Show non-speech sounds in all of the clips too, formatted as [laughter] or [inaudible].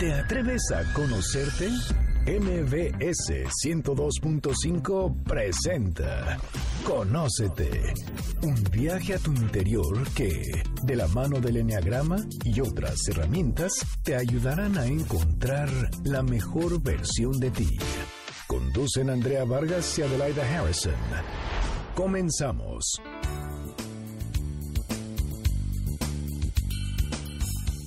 ¿Te atreves a conocerte? MBS 102.5 presenta Conócete. Un viaje a tu interior que, de la mano del Enneagrama y otras herramientas, te ayudarán a encontrar la mejor versión de ti. Conducen Andrea Vargas y Adelaida Harrison. Comenzamos.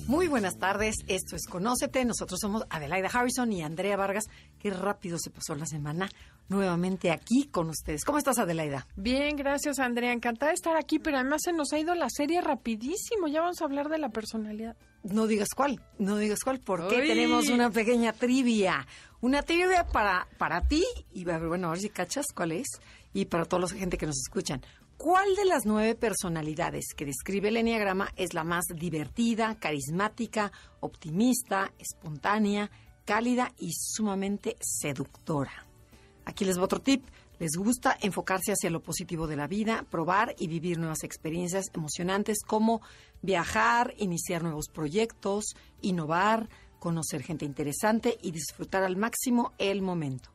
Muy buenas tardes, esto es Conócete, nosotros somos Adelaida Harrison y Andrea Vargas. Qué rápido se pasó la semana nuevamente aquí con ustedes. ¿Cómo estás, Adelaida? Bien, gracias, Andrea. Encantada de estar aquí, pero además se nos ha ido la serie rapidísimo. Ya vamos a hablar de la personalidad. No digas cuál, no digas cuál, porque tenemos una pequeña trivia. Una trivia para, para ti, y bueno, a ver si cachas cuál es, y para toda la gente que nos escuchan. ¿Cuál de las nueve personalidades que describe el Enneagrama es la más divertida, carismática, optimista, espontánea, cálida y sumamente seductora? Aquí les voy otro tip. Les gusta enfocarse hacia lo positivo de la vida, probar y vivir nuevas experiencias emocionantes como viajar, iniciar nuevos proyectos, innovar, conocer gente interesante y disfrutar al máximo el momento.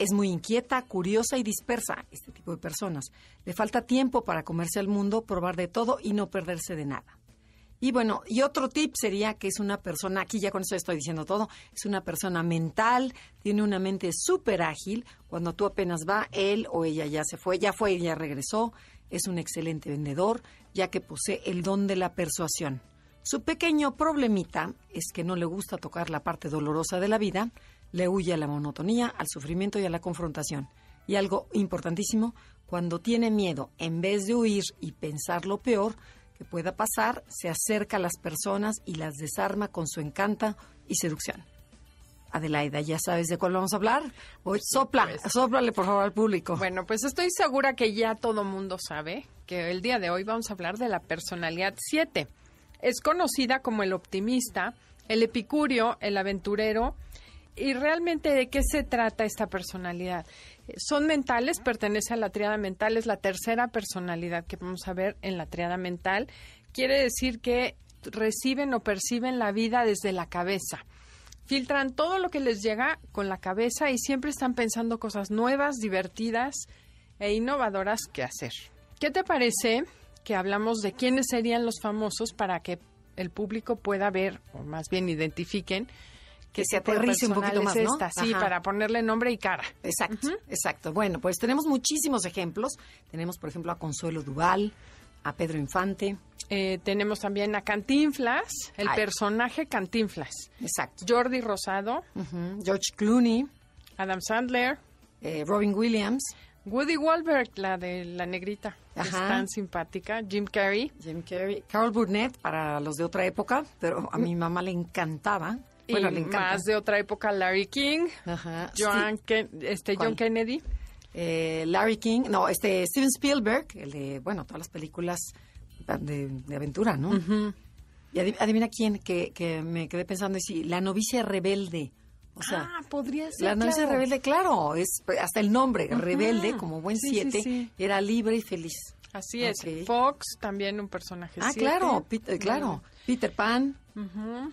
Es muy inquieta, curiosa y dispersa, este tipo de personas. Le falta tiempo para comerse al mundo, probar de todo y no perderse de nada. Y bueno, y otro tip sería que es una persona, aquí ya con eso estoy diciendo todo, es una persona mental, tiene una mente súper ágil. Cuando tú apenas va, él o ella ya se fue, ya fue y ya regresó. Es un excelente vendedor, ya que posee el don de la persuasión. Su pequeño problemita es que no le gusta tocar la parte dolorosa de la vida, le huye a la monotonía, al sufrimiento y a la confrontación. Y algo importantísimo, cuando tiene miedo, en vez de huir y pensar lo peor que pueda pasar, se acerca a las personas y las desarma con su encanto y seducción. Adelaida, ¿ya sabes de cuál vamos a hablar? Hoy, sopla, pues. soplale por favor al público. Bueno, pues estoy segura que ya todo mundo sabe que el día de hoy vamos a hablar de la personalidad 7. Es conocida como el optimista, el epicurio, el aventurero, ¿Y realmente de qué se trata esta personalidad? Son mentales, pertenece a la triada mental, es la tercera personalidad que vamos a ver en la triada mental. Quiere decir que reciben o perciben la vida desde la cabeza. Filtran todo lo que les llega con la cabeza y siempre están pensando cosas nuevas, divertidas e innovadoras que hacer. ¿Qué te parece que hablamos de quiénes serían los famosos para que el público pueda ver, o más bien identifiquen, que se aterrice un poquito más, ¿no? sí, para ponerle nombre y cara. Exacto, exacto. Bueno, pues tenemos muchísimos ejemplos. Tenemos, por ejemplo, a Consuelo Duval, a Pedro Infante. Eh, tenemos también a Cantinflas, el personaje Cantinflas. Exacto. Jordi Rosado. George Clooney. Adam Sandler. Eh, Robin Williams. Woody Wahlberg, la de la negrita. Es tan simpática. Jim Carrey. Jim Carrey. Carol Burnett, para los de otra época, pero a mi mamá le encantaba y más de otra época, Larry King, John, este, John Kennedy. Eh, Larry King, no, este Steven Spielberg, el de, bueno, todas las películas de, aventura, ¿no? Y adivina quién, que, que, me quedé pensando, la novicia rebelde. O sea, ah, podría ser. La novicia rebelde, claro, es hasta el nombre, rebelde, como buen siete, era libre y feliz. Así es. Fox, también un personaje. Ah, claro, Peter, claro. Peter Pan,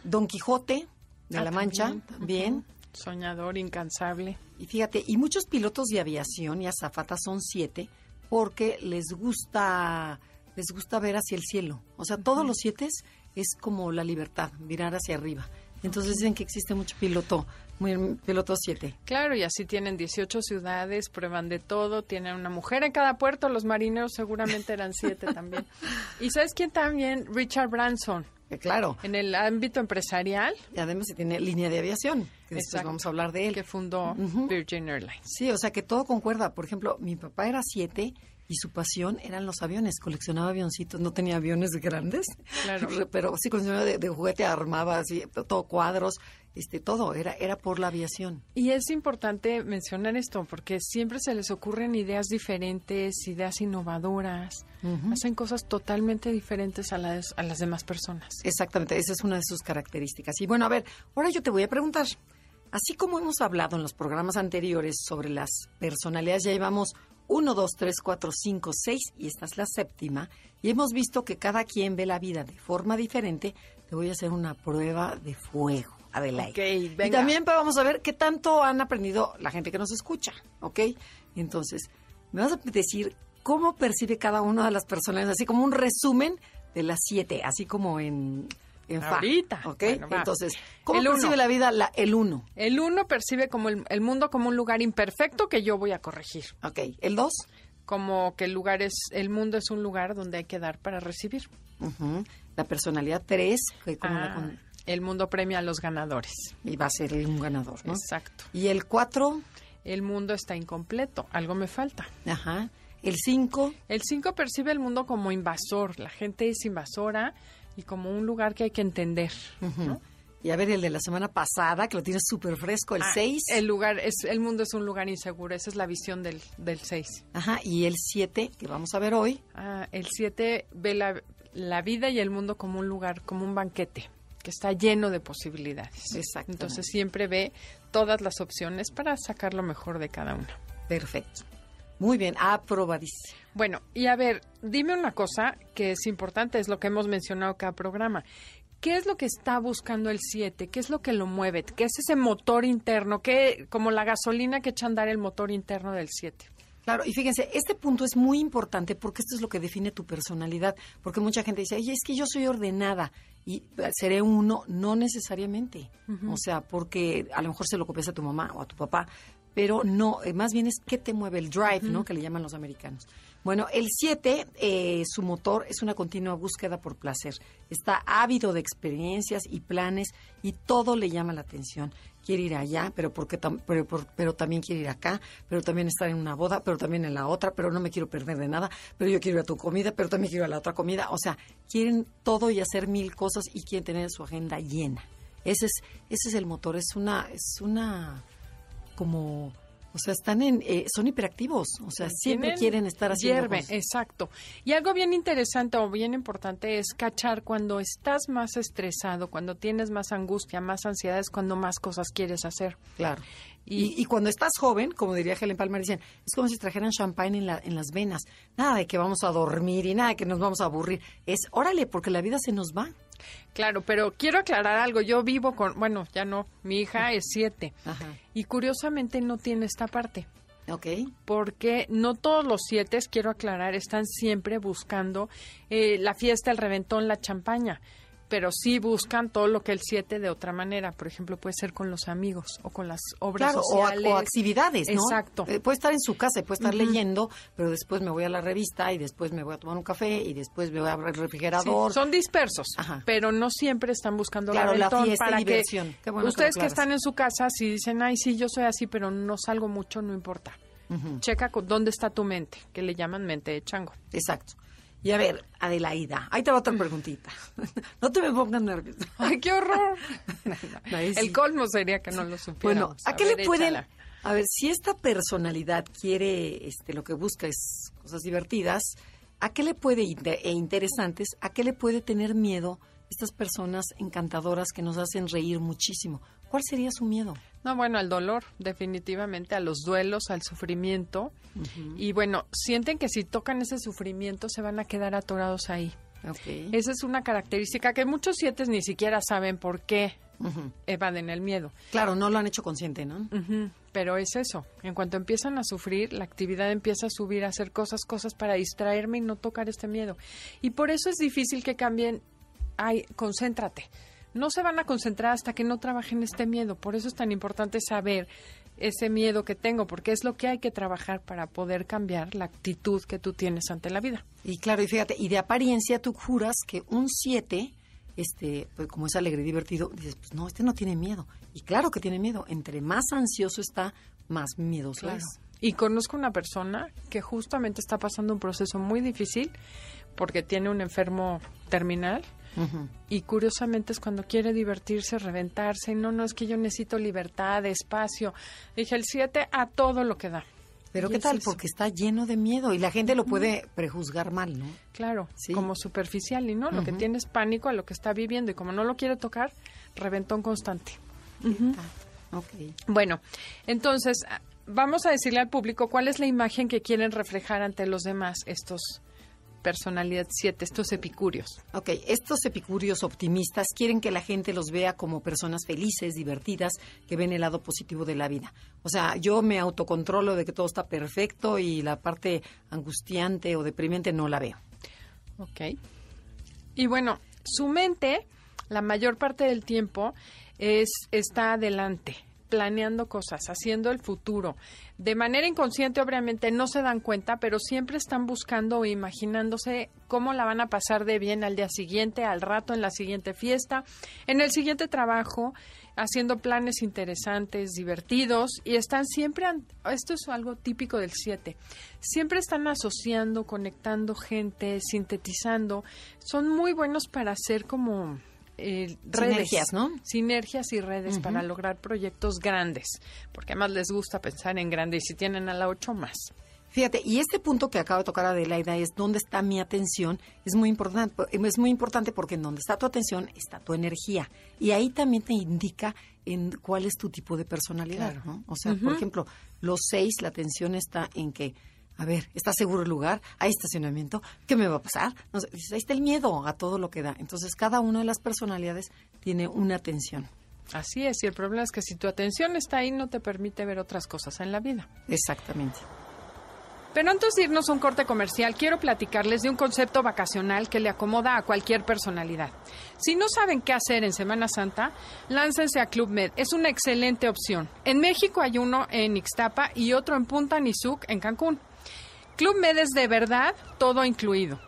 Don Quijote de ah, La Mancha, también. Soñador, incansable. Y fíjate, y muchos pilotos de aviación y azafatas son siete porque les gusta, les gusta ver hacia el cielo. O sea, todos los siete es como la libertad, mirar hacia arriba. Entonces dicen que existe mucho piloto, muy, piloto 7. Claro, y así tienen 18 ciudades, prueban de todo, tienen una mujer en cada puerto, los marineros seguramente eran siete también. [laughs] ¿Y sabes quién también? Richard Branson. Claro. En el ámbito empresarial. Y además se tiene línea de aviación, que después vamos a hablar de él. Que fundó Virgin Airlines. Sí, o sea que todo concuerda. Por ejemplo, mi papá era siete y su pasión eran los aviones, coleccionaba avioncitos, no tenía aviones grandes, claro. [laughs] pero sí coleccionaba de, juguete, armaba así, todo cuadros, este, todo, era, era por la aviación. Y es importante mencionar esto, porque siempre se les ocurren ideas diferentes, ideas innovadoras, hacen cosas totalmente diferentes a las, a las demás personas. Exactamente, esa es una de sus características. Y bueno, a ver, ahora yo te voy a preguntar, así como hemos hablado en los programas anteriores sobre las personalidades, ya llevamos 1, 2, 3, 4, 5, 6 y esta es la séptima. Y hemos visto que cada quien ve la vida de forma diferente. Te voy a hacer una prueba de fuego. Adelaide. Venga. Y también pues, vamos a ver qué tanto han aprendido la gente que nos escucha, ¿ok? Entonces, me vas a decir cómo percibe cada una de las personas, así como un resumen de las siete, así como en, en fa, Ahorita. ¿ok? Bueno. Entonces, ¿cómo El uno. percibe la vida la, el uno? El uno percibe como el, el mundo como un lugar imperfecto que yo voy a corregir. Ok, el dos, Como que el lugar es, el mundo es un lugar donde hay que dar para recibir. ujú. la personalidad tres, que como la Ah, con- el mundo premia a los ganadores. y va a ser un ganador, ¿no? Exacto. Y el cuatro, El mundo está incompleto, algo me falta. ajá, el cinco, El 5 percibe el mundo como invasor, la gente es invasora y como un lugar que hay que entender. ¿no? y a ver el de la semana pasada, que lo tienes súper fresco, el Ah, seis, El lugar es el mundo es un lugar inseguro, esa es la visión del del 6. ajá, y el siete, que vamos a ver hoy, Ah, el 7 ve la, la vida y el mundo como un lugar, como un banquete que está lleno de posibilidades. Exactamente. Entonces siempre ve todas las opciones para sacar lo mejor de cada una. perfecto. Muy bien, aprobadísimo. Bueno, y a ver, dime una cosa que es importante, es lo que hemos mencionado cada programa. ¿Qué es lo que está buscando el 7? ¿Qué es lo que lo mueve? ¿Qué es ese motor interno? ¿Qué, como la gasolina que echa a andar el motor interno del 7? Claro, y fíjense, este punto es muy importante porque esto es lo que define tu personalidad. Porque mucha gente dice, oye, es que yo soy ordenada y eh, seré uno, no necesariamente. O sea, porque a lo mejor se lo copias a tu mamá o a tu papá, pero no, eh, más bien es qué te mueve el drive, ¿no? Que le llaman los americanos. Bueno, el 7, eh, su motor es una continua búsqueda por placer. Está ávido de experiencias y planes y todo le llama la atención. Quiere ir allá, pero, porque tam- pero, pero también quiere ir acá, pero también estar en una boda, pero también en la otra, pero no me quiero perder de nada, pero yo quiero ir a tu comida, pero también quiero ir a la otra comida. O sea, quieren todo y hacer mil cosas y quieren tener su agenda llena. Ese es, ese es el motor, es una, es una como, o sea, están en, eh, son hiperactivos, o sea, siempre quieren estar haciendo hierve, cosas. exacto. Y algo bien interesante o bien importante es cachar cuando estás más estresado, cuando tienes más angustia, más ansiedad, es cuando más cosas quieres hacer. Claro. Y- Y, y cuando estás joven, como diría Helen Palmer, dicen, es como si trajeran champán en, la, en las venas. Nada de que vamos a dormir y nada de que nos vamos a aburrir. Es, órale, porque la vida se nos va. Claro, pero quiero aclarar algo. Yo vivo con, bueno, ya no, mi hija es siete Ajá. y curiosamente no tiene esta parte. ¿Ok? porque no todos los siete, quiero aclarar, están siempre buscando eh, la fiesta, el reventón, la champaña, pero sí buscan todo lo que el siete de otra manera. Por ejemplo, puede ser con los amigos o con las obras Claro, o, sociales. o actividades, ¿no? Exacto. Eh, puede estar en su casa, y puede estar leyendo, pero después me voy a la revista y después me voy a tomar un café y después me voy a abrir el Sí, refrigerador. son dispersos, Ajá. pero no siempre están buscando Claro, la reventón fiesta y para diversión. que bueno ustedes que, están en su casa, si dicen, ay, sí, yo soy así, pero no salgo mucho, no importa. Checa con dónde está tu mente, que le llaman mente de chango. Exacto. Y a ver, Adelaida, ahí te va otra preguntita. [laughs] no te me pongas nerviosa. [laughs] ¡Ay, qué horror! [laughs] El colmo sería que no lo supiéramos. Bueno, ¿a qué ver, le pueden...? échala. A ver, si esta personalidad quiere, este, lo que busca es cosas divertidas, ¿a qué le puede, e interesantes, a qué le puede tener miedo estas personas encantadoras que nos hacen reír muchísimo? ¿Cuál sería su miedo? No, bueno, al dolor, definitivamente, a los duelos, al sufrimiento. Y bueno, sienten que si tocan ese sufrimiento se van a quedar atorados ahí. Ok. Esa es una característica que muchos siete ni siquiera saben por qué evaden el miedo. Claro, no lo han hecho consciente, ¿no? Ujú, Pero es eso, en cuanto empiezan a sufrir, la actividad empieza a subir, a hacer cosas, cosas para distraerme y no tocar este miedo. Y por eso es difícil que cambien, ay, concéntrate. No se van a concentrar hasta que no trabajen este miedo. Por eso es tan importante saber ese miedo que tengo, porque es lo que hay que trabajar para poder cambiar la actitud que tú tienes ante la vida. Y claro, y fíjate, y de apariencia tú juras que un 7, este, pues como es alegre y divertido, dices, pues no, este no tiene miedo. Y claro que tiene miedo. Entre más ansioso está, más miedoso es. Y conozco una persona que justamente está pasando un proceso muy difícil porque tiene un enfermo terminal Y curiosamente es cuando quiere divertirse, reventarse, y no, no, es que yo necesito libertad, espacio. Dije, el 7 a todo lo que da. Pero ¿qué es tal? eso. Porque está lleno de miedo y la gente lo puede prejuzgar mal, ¿no? Claro, Sí. como superficial y no, lo que tiene es pánico a lo que está viviendo y como no lo quiere tocar, reventón constante. Ah, Ok. Bueno, entonces ah, vamos a decirle al público cuál es la imagen que quieren reflejar ante los demás estos personalidad 7, estos epicúreos. Ok, estos epicúreos optimistas quieren que la gente los vea como personas felices, divertidas, que ven el lado positivo de la vida. O sea, yo me autocontrolo de que todo está perfecto y la parte angustiante o deprimente no la veo. Ok. Y bueno, su mente, la mayor parte del tiempo, es, está adelante planeando cosas, haciendo el futuro. De manera inconsciente, obviamente, no se dan cuenta, pero siempre están buscando o imaginándose cómo la van a pasar de bien al día siguiente, al rato, en la siguiente fiesta, en el siguiente trabajo, haciendo planes interesantes, divertidos, y están siempre, esto es algo típico del 7, siempre están asociando, conectando gente, sintetizando, son muy buenos para hacer como eh, Sinergias, ¿no? Sinergias y redes para lograr proyectos grandes, porque además les gusta pensar en grande y si tienen a la 8 más. Fíjate, y este punto que acaba de tocar Adelaida es dónde está mi atención, es muy importante, es muy importante porque en donde está tu atención está tu energía y ahí también te indica en cuál es tu tipo de personalidad, ¿no? O sea, por ejemplo, los seis, la atención está en que a ver, ¿está seguro el lugar? ¿Hay estacionamiento? ¿Qué me va a pasar? ahí está el miedo a todo lo que da. Entonces, cada una de las personalidades tiene una atención. Así es, y el problema es que si tu atención está ahí, no te permite ver otras cosas en la vida. Exactamente. Pero antes de irnos a un corte comercial, quiero platicarles de un concepto vacacional que le acomoda a cualquier personalidad. Si no saben qué hacer en Semana Santa, láncense a Club Med. Es una excelente opción. En México hay uno en Ixtapa y otro en Punta Nizuc, en Cancún. Club Med es de verdad todo incluido.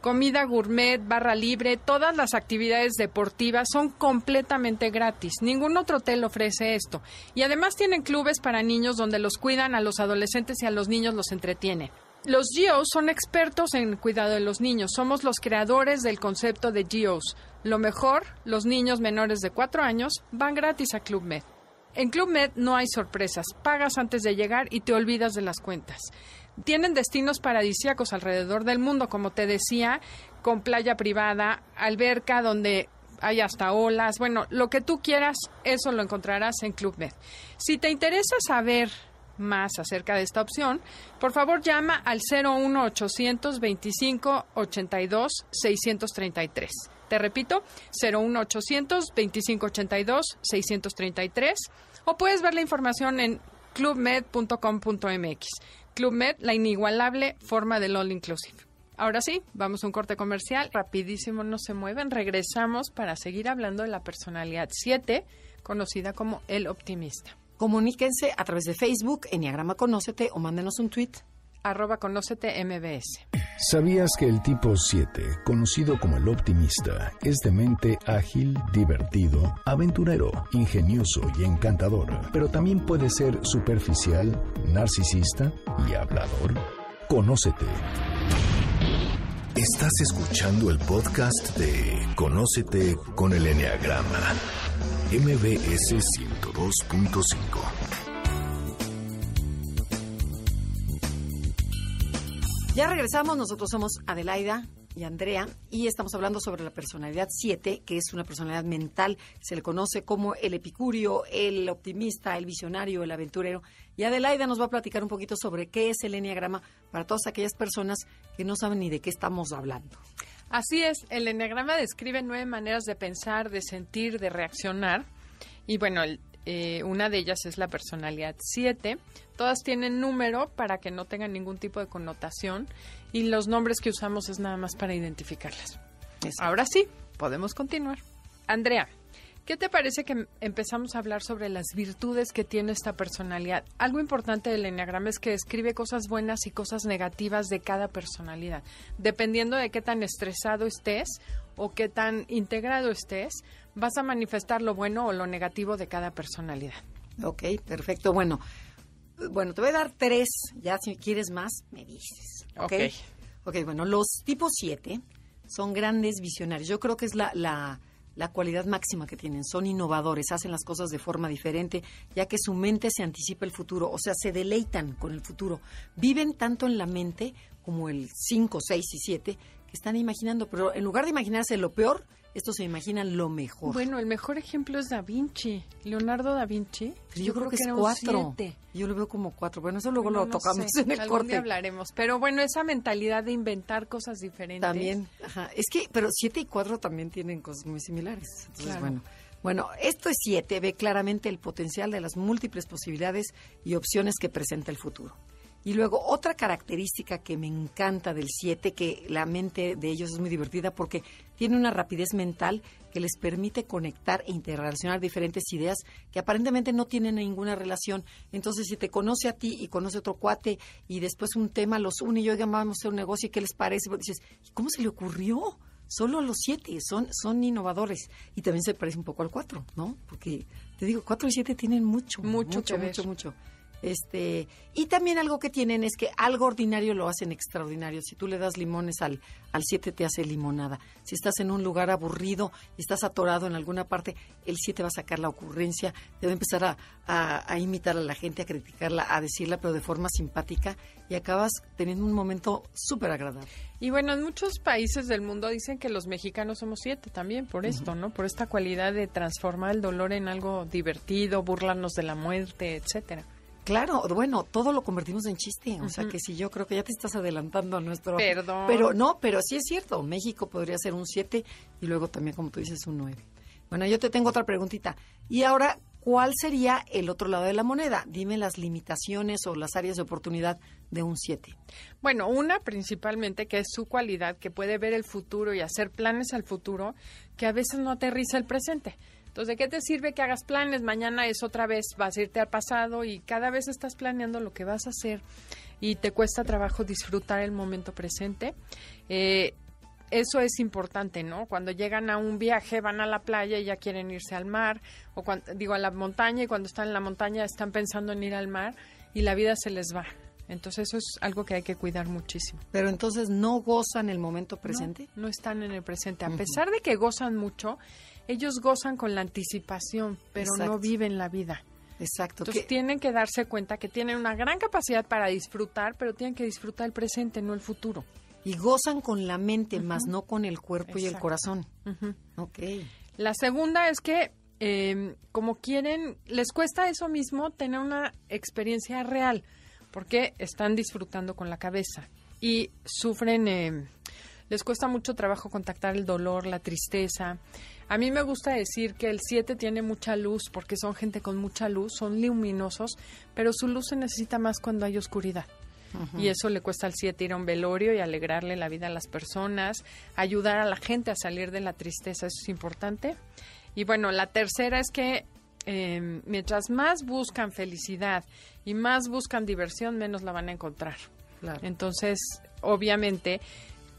Comida gourmet, barra libre, todas las actividades deportivas son completamente gratis. Ningún otro hotel ofrece esto. Y además tienen clubes para niños donde los cuidan a los adolescentes y a los niños los entretienen. Los GEOs son expertos en cuidado de los niños. Somos los creadores del concepto de GEOs. Lo mejor, los niños menores de 4 años van gratis a Club Med. En Club Med no hay sorpresas. Pagas antes de llegar y te olvidas de las cuentas. Tienen destinos paradisíacos alrededor del mundo, como te decía, con playa privada, alberca donde hay hasta olas. Bueno, lo que tú quieras, eso lo encontrarás en Club Med. Si te interesa saber más acerca de esta opción, por favor llama al 01800 25 82 633. Te repito, 01800 25 82 633 o puedes ver la información en clubmed.com.mx. Club Med, la inigualable forma del All Inclusive. Ahora sí, vamos a un corte comercial. Rapidísimo, no se mueven. Regresamos para seguir hablando de la personalidad 7, conocida como el optimista. Comuníquense a través de Facebook, Enneagrama Conócete o mándenos un tweet arroba MBS. ¿Sabías que el tipo 7, conocido como el optimista, es de mente ágil, divertido, aventurero, ingenioso y encantador, pero también puede ser superficial, narcisista y hablador? Conócete. Estás escuchando el podcast de Conócete con el Enneagrama, MBS 102.5. Ya regresamos, nosotros somos Adelaida y Andrea y estamos hablando sobre la personalidad 7, que es una personalidad mental, se le conoce como el epicurio, el optimista, el visionario, el aventurero. Y Adelaida nos va a platicar un poquito sobre qué es el enneagrama para todas aquellas personas que no saben ni de qué estamos hablando. Así es, el enneagrama describe nueve maneras de pensar, de sentir, de reaccionar. Y bueno, el, eh, una de ellas es la personalidad 7. Todas tienen número para que no tengan ningún tipo de connotación y los nombres que usamos es nada más para identificarlas. Ahora sí, podemos continuar. Andrea, ¿qué te parece que empezamos a hablar sobre las virtudes que tiene esta personalidad? Algo importante del enneagrama es que describe cosas buenas y cosas negativas de cada personalidad. Dependiendo de qué tan estresado estés o qué tan integrado estés, vas a manifestar lo bueno o lo negativo de cada personalidad. Ok, perfecto. Bueno, bueno, te voy a dar tres. Ya si quieres más, me dices. Ok. Ok, bueno, los tipos siete son grandes visionarios. Yo creo que es la, la, la cualidad máxima que tienen. Son innovadores, hacen las cosas de forma diferente, ya que su mente se anticipa el futuro, o sea, se deleitan con el futuro. Viven tanto en la mente como el 5, 6 y 7, que están imaginando, pero en lugar de imaginarse lo peor, estos se imaginan lo mejor. Bueno, el mejor ejemplo es Da Vinci, Leonardo da Vinci. yo, creo, que, es cuatro. Yo lo veo como cuatro. Bueno, eso luego lo tocamos [laughs] en el corte. hablaremos. Pero bueno, esa mentalidad de inventar cosas diferentes. También, ajá. Es que, pero siete y cuatro también tienen cosas muy similares. Entonces, bueno. Bueno, esto es siete, ve claramente el potencial de las múltiples posibilidades y opciones que presenta el futuro. Y luego otra característica que me encanta del 7, que la mente de ellos es muy divertida porque tiene una rapidez mental que les permite conectar e interrelacionar diferentes ideas que aparentemente no tienen ninguna relación. Entonces, si te conoce a ti y conoce otro cuate y después un tema los une y oigan, vamos a hacer un negocio y qué les parece, pues dices, ¿cómo se le ocurrió? Solo los siete son, son innovadores y también se parece un poco al cuatro, ¿no? Porque te digo, cuatro y siete tienen mucho, mucho, mucho, mucho, mucho. Este, y también algo que tienen es que algo ordinario lo hacen extraordinario. Si tú le das limones al, al 7 te hace limonada. Si estás en un lugar aburrido y estás atorado en alguna parte, el 7 va a sacar la ocurrencia, te va a empezar a, a, imitar a la gente, a criticarla, a decirla, pero de forma simpática y acabas teniendo un momento súper agradable. Y bueno, en muchos países del mundo dicen que los mexicanos somos siete también por esto, ¿no? Por esta cualidad de transformar el dolor en algo divertido, burlarnos de la muerte, etcétera. Claro, bueno, todo lo convertimos en chiste. O sea que si yo creo que ya te estás adelantando a nuestro. Perdón. Pero no, pero sí es cierto. México podría ser un 7 y luego también, como tú dices, un 9. Bueno, yo te tengo otra preguntita. Y ahora, ¿cuál sería el otro lado de la moneda? Dime las limitaciones o las áreas de oportunidad de un 7. Bueno, una principalmente que es su cualidad, que puede ver el futuro y hacer planes al futuro, que a veces no aterriza el presente. Entonces, ¿de qué te sirve que hagas planes? Mañana es otra vez, vas a irte al pasado y cada vez estás planeando lo que vas a hacer y te cuesta trabajo disfrutar el momento presente. Eh, eso es importante, ¿no? Cuando llegan a un viaje, van a la playa y ya quieren irse al mar, o cuando, digo a la montaña y cuando están en la montaña están pensando en ir al mar y la vida se les va. Entonces eso es algo que hay que cuidar muchísimo. Pero entonces no gozan el momento presente. No, están en el presente. A pesar de que gozan mucho, ellos gozan con la anticipación, pero no viven la vida. Exacto. Entonces tienen que darse cuenta que tienen una gran capacidad para disfrutar, pero tienen que disfrutar el presente, no el futuro. Y gozan con la mente, más no con el cuerpo y el corazón. Ok. La segunda es que, em, como quieren, les cuesta eso mismo tener una experiencia real, porque están disfrutando con la cabeza y sufren, em, les cuesta mucho trabajo contactar el dolor, la tristeza. A mí me gusta decir que el 7 tiene mucha luz porque son gente con mucha luz, son luminosos, pero su luz se necesita más cuando hay oscuridad. Y eso le cuesta al 7 ir a un velorio y alegrarle la vida a las personas, ayudar a la gente a salir de la tristeza, eso es importante. Y bueno, la tercera es que em, mientras más buscan felicidad y más buscan diversión, menos la van a encontrar. Entonces, obviamente,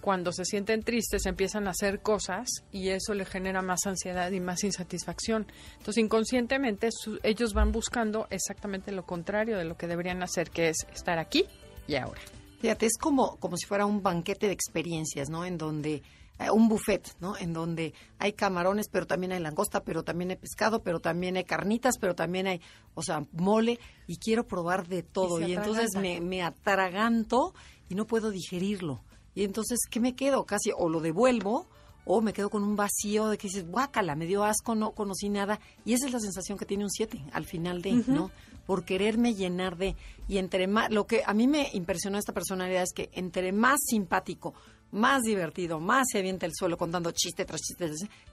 cuando se sienten tristes empiezan a hacer cosas y eso le genera más ansiedad y más insatisfacción. Entonces, inconscientemente ellos van buscando exactamente lo contrario de lo que deberían hacer, que es estar aquí y ahora. Fíjate, es como, como si fuera un banquete de experiencias, ¿no? En donde eh, un buffet, ¿no? En donde hay camarones, pero también hay langosta, pero también hay pescado, pero también hay carnitas, pero también hay, o sea, mole, y quiero probar de todo. Y, y entonces me, me atraganto y no puedo digerirlo. Y entonces, ¿qué me quedo? Casi o lo devuelvo o me quedo con un vacío de que dices, guácala, me dio asco, no conocí nada. Y esa es la sensación que tiene un 7 al final de, ¿no? Por quererme llenar de... Y entre más, lo que a mí me impresionó esta personalidad es que entre más simpático, más divertido, más se avienta el suelo contando chiste tras chiste,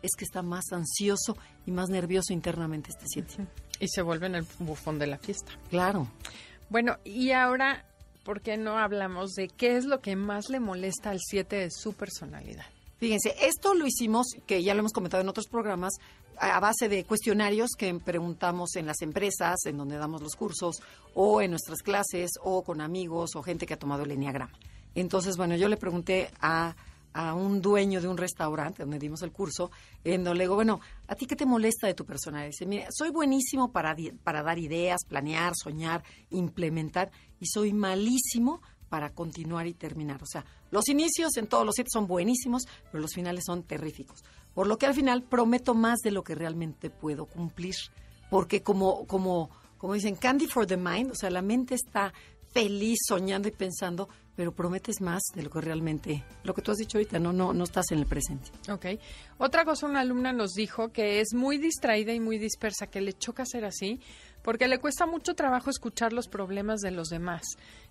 es que está más ansioso y más nervioso internamente este 7. Y se vuelve en el bufón de la fiesta. Claro. Bueno, y ahora ¿por qué no hablamos de qué es lo que más le molesta al 7 de su personalidad? Fíjense, esto lo hicimos, que ya lo hemos comentado en otros programas, a base de cuestionarios que preguntamos en las empresas, en donde damos los cursos, o en nuestras clases, o con amigos, o gente que ha tomado el Enneagrama. Entonces, bueno, yo le pregunté a a un dueño de un restaurante donde dimos el curso, en donde le digo, bueno, ¿a ti qué te molesta de tu personalidad? Dice, mira, soy buenísimo para, para dar ideas, planear, soñar, implementar, y soy malísimo para continuar y terminar. O sea, los inicios en todos los siete son buenísimos, pero los finales son terríficos. Por lo que al final prometo más de lo que realmente puedo cumplir. Porque como, como, como dicen, candy for the mind, o sea, la mente está feliz soñando y pensando, pero prometes más de lo que realmente, lo que tú has dicho ahorita, no, no, no estás en el presente. Ok. Otra cosa, una alumna nos dijo que es muy distraída y muy dispersa, que le choca ser así, porque le cuesta mucho trabajo escuchar los problemas de los demás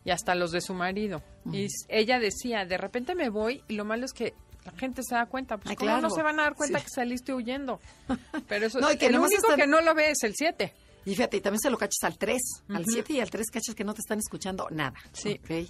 y hasta los de su marido. Y ella decía, de repente me voy y lo malo es que la gente se da cuenta, pues Ay, ¿cómo claro. no se van a dar cuenta Sí. que saliste huyendo? [laughs] Pero eso, No, y que el único están- que no lo ve es el 7. Y fíjate, y también se lo cachas al 3, al 7 y al 3 cachas que no te están escuchando nada. Sí. Ok.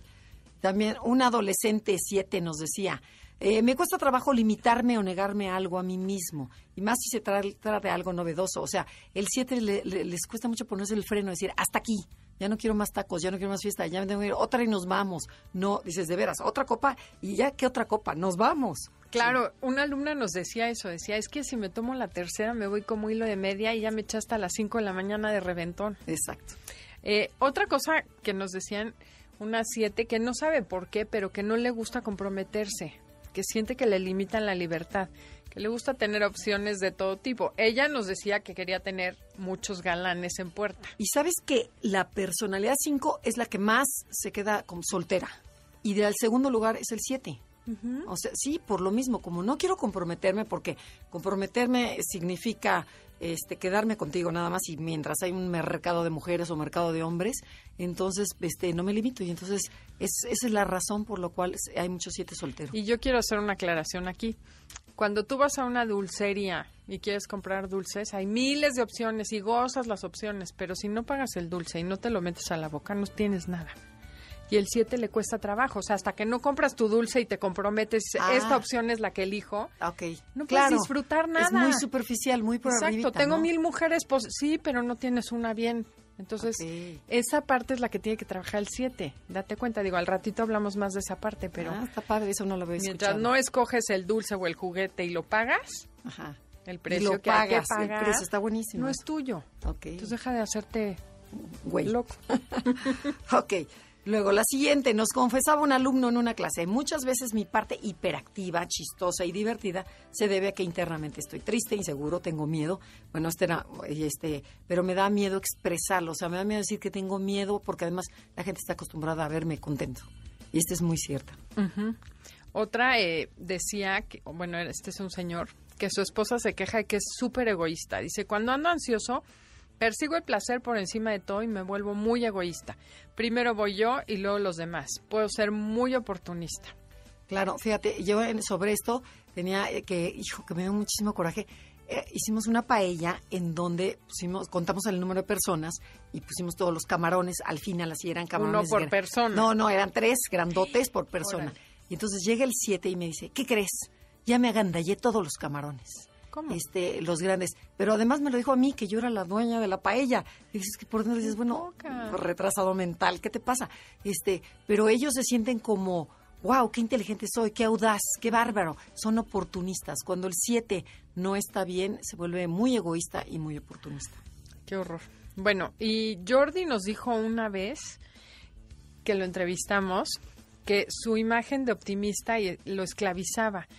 También un adolescente 7 nos decía, eh, me cuesta trabajo limitarme o negarme algo a mí mismo, y más si se trata de algo novedoso. O sea, el 7 le- le- les cuesta mucho ponerse el freno, decir, hasta aquí, ya no quiero más tacos, ya no quiero más fiesta, ya me tengo que ir, otra y nos vamos. No, dices, de veras, otra copa, y ya, ¿qué otra copa? Nos vamos. Claro, una alumna nos decía eso, decía, es que si me tomo la tercera me voy como hilo de media y ya me eché hasta las 5 de la mañana de reventón. Exacto. Eh, otra cosa que nos decían, una siete, que no sabe por qué, pero que no le gusta comprometerse, que siente que le limitan la libertad, que le gusta tener opciones de todo tipo. Ella nos decía que quería tener muchos galanes en puerta. Y sabes que la personalidad 5 es la que más se queda como soltera. Y del segundo lugar es el 7. O sea, sí, por lo mismo, como no quiero comprometerme, porque comprometerme significa este, quedarme contigo nada más y mientras hay un mercado de mujeres o mercado de hombres, entonces este, no me limito. Y entonces es, esa es la razón por la cual hay muchos siete solteros. Y yo quiero hacer una aclaración aquí. Cuando tú vas a una dulcería y quieres comprar dulces, hay miles de opciones y gozas las opciones, pero si no pagas el dulce y no te lo metes a la boca, no tienes nada. Y el 7 le cuesta trabajo, o sea, hasta que no compras tu dulce y te comprometes, Ah. esta opción es la que elijo. Ok. No puedes claro, disfrutar Es nada. muy superficial, muy por Exacto, tengo ¿no? mil mujeres, pues sí, pero no tienes una bien. Entonces, esa parte es la que tiene que trabajar el 7. Date cuenta, digo, al ratito hablamos más de esa parte, pero Ah, está padre, eso no lo había mientras escuchado. no escoges el dulce o el juguete y lo pagas, Ajá. el Y precio lo que hay que pagas, el precio está buenísimo. no es tuyo. Ok. Entonces deja de hacerte Güey. loco. [laughs] Ok. Luego, la siguiente, nos confesaba un alumno en una clase, muchas veces mi parte hiperactiva, chistosa y divertida se debe a que internamente estoy triste, inseguro, tengo miedo. Bueno, este era, este, pero me da miedo expresarlo, o sea, me da miedo decir que tengo miedo porque además la gente está acostumbrada a verme contento. Y este es muy cierto. Ujú. Otra eh, decía que, bueno, este es un señor, que su esposa se queja de que es súper egoísta. Dice, cuando ando ansioso, persigo el placer por encima de todo y me vuelvo muy egoísta. Primero voy yo y luego los demás. Puedo ser muy oportunista. Claro, fíjate, yo en- sobre esto tenía eh, que, hijo, que me dio muchísimo coraje. Eh, hicimos una paella en donde pusimos, contamos el número de personas y pusimos todos los camarones. Al final, así eran camarones. por gran- persona. No, no, eran tres grandotes por persona. Órale. Y entonces llega el siete y me dice, ¿qué crees? Ya me agandallé todos los camarones. ¿Cómo? Este, los grandes. Pero además me lo dijo a mí, que yo era la dueña de la paella. Y dices que por dentro dices, bueno, retrasado mental, ¿qué te pasa? Este, pero ellos se sienten como, wow, qué inteligente soy, qué audaz, qué bárbaro. Son oportunistas. Cuando el 7 no está bien, se vuelve muy egoísta y muy oportunista. Qué horror. Bueno, y Jordi nos dijo una vez que lo entrevistamos que su imagen de optimista lo esclavizaba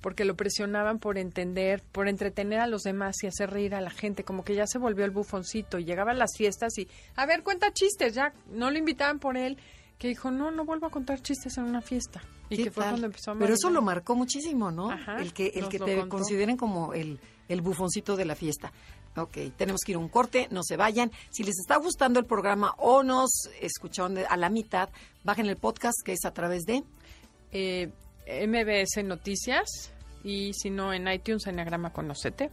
porque lo presionaban por entender, por entretener a los demás y hacer reír a la gente, como que ya se volvió el bufoncito y llegaba a las fiestas y, a ver, cuenta chistes, ya no lo invitaban por él, que dijo, no, no vuelvo a contar chistes en una fiesta. Y ¿Qué que fue tal? cuando empezó a Pero eso lo marcó muchísimo, ¿no? Ajá, el que, el que te contó. consideren como el, el bufoncito de la fiesta. Ok, tenemos que ir a un corte, no se vayan. Si les está gustando el programa o nos escucharon a la mitad, bajen el podcast que es a través de... eh, MBS Noticias y si no en iTunes Enneagrama Conocete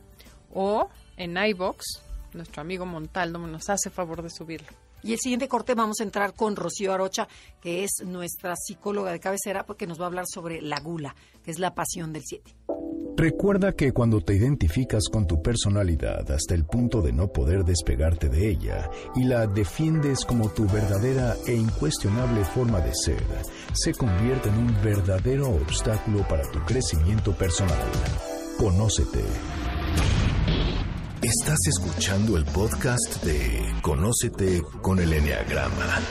o en iBox nuestro amigo Montaldo nos hace favor de subirlo. Y el siguiente corte vamos a entrar con Rocío Arocha, que es nuestra psicóloga de cabecera, porque nos va a hablar sobre la gula, que es la pasión del 7. Recuerda que cuando te identificas con tu personalidad hasta el punto de no poder despegarte de ella y la defiendes como tu verdadera e incuestionable forma de ser, se convierte en un verdadero obstáculo para tu crecimiento personal. Conócete. Estás escuchando el podcast de Conócete con el Enneagrama,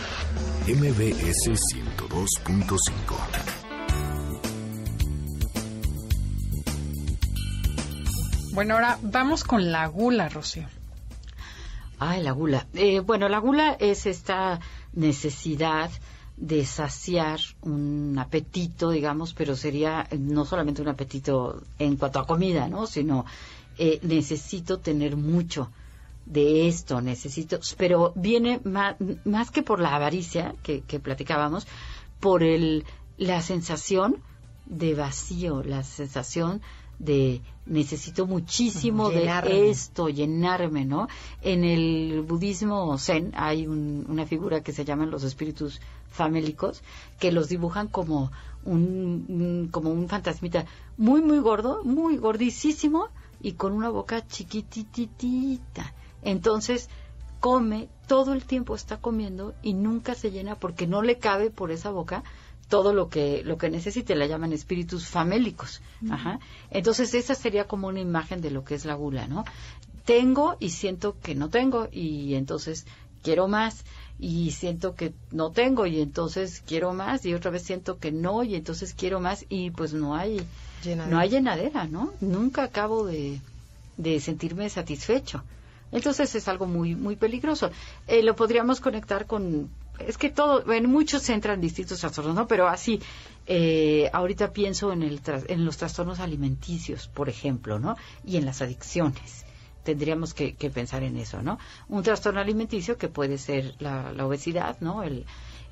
MBS 102.5. Bueno, ahora vamos con la gula, Rocío. Ay, la gula. Eh, bueno, la gula es esta necesidad de saciar un apetito, digamos, pero sería no solamente un apetito en cuanto a comida, ¿no? Sino eh, necesito tener mucho de esto, necesito, pero viene más, más que por la avaricia que, que platicábamos, por el, la sensación de vacío, la sensación de necesito muchísimo de esto, llenarme, ¿no? En el budismo zen hay una figura que se llaman los espíritus famélicos, que los dibujan como un, como un fantasmita muy, muy gordo, muy gordísimo y con una boca chiquititita. Entonces, come, todo el tiempo está comiendo y nunca se llena porque no le cabe por esa boca todo lo que lo que necesite, la llaman espíritus famélicos. Ajá. Entonces esa sería como una imagen de lo que es la gula, ¿no? Tengo y siento que no tengo y entonces quiero más y siento que no tengo y entonces quiero más y otra vez siento que no y entonces quiero más y pues no hay no hay llenadera, ¿no? Nunca acabo de, de sentirme satisfecho. Entonces es algo muy muy peligroso. Eh, lo podríamos conectar con es que todo, en muchos entran distintos trastornos, ¿no? Pero así, eh, ahorita pienso en, el, en los trastornos alimenticios, por ejemplo, ¿no? Y en las adicciones. Tendríamos que, pensar en eso, ¿no? Un trastorno alimenticio que puede ser la, obesidad, ¿no? El,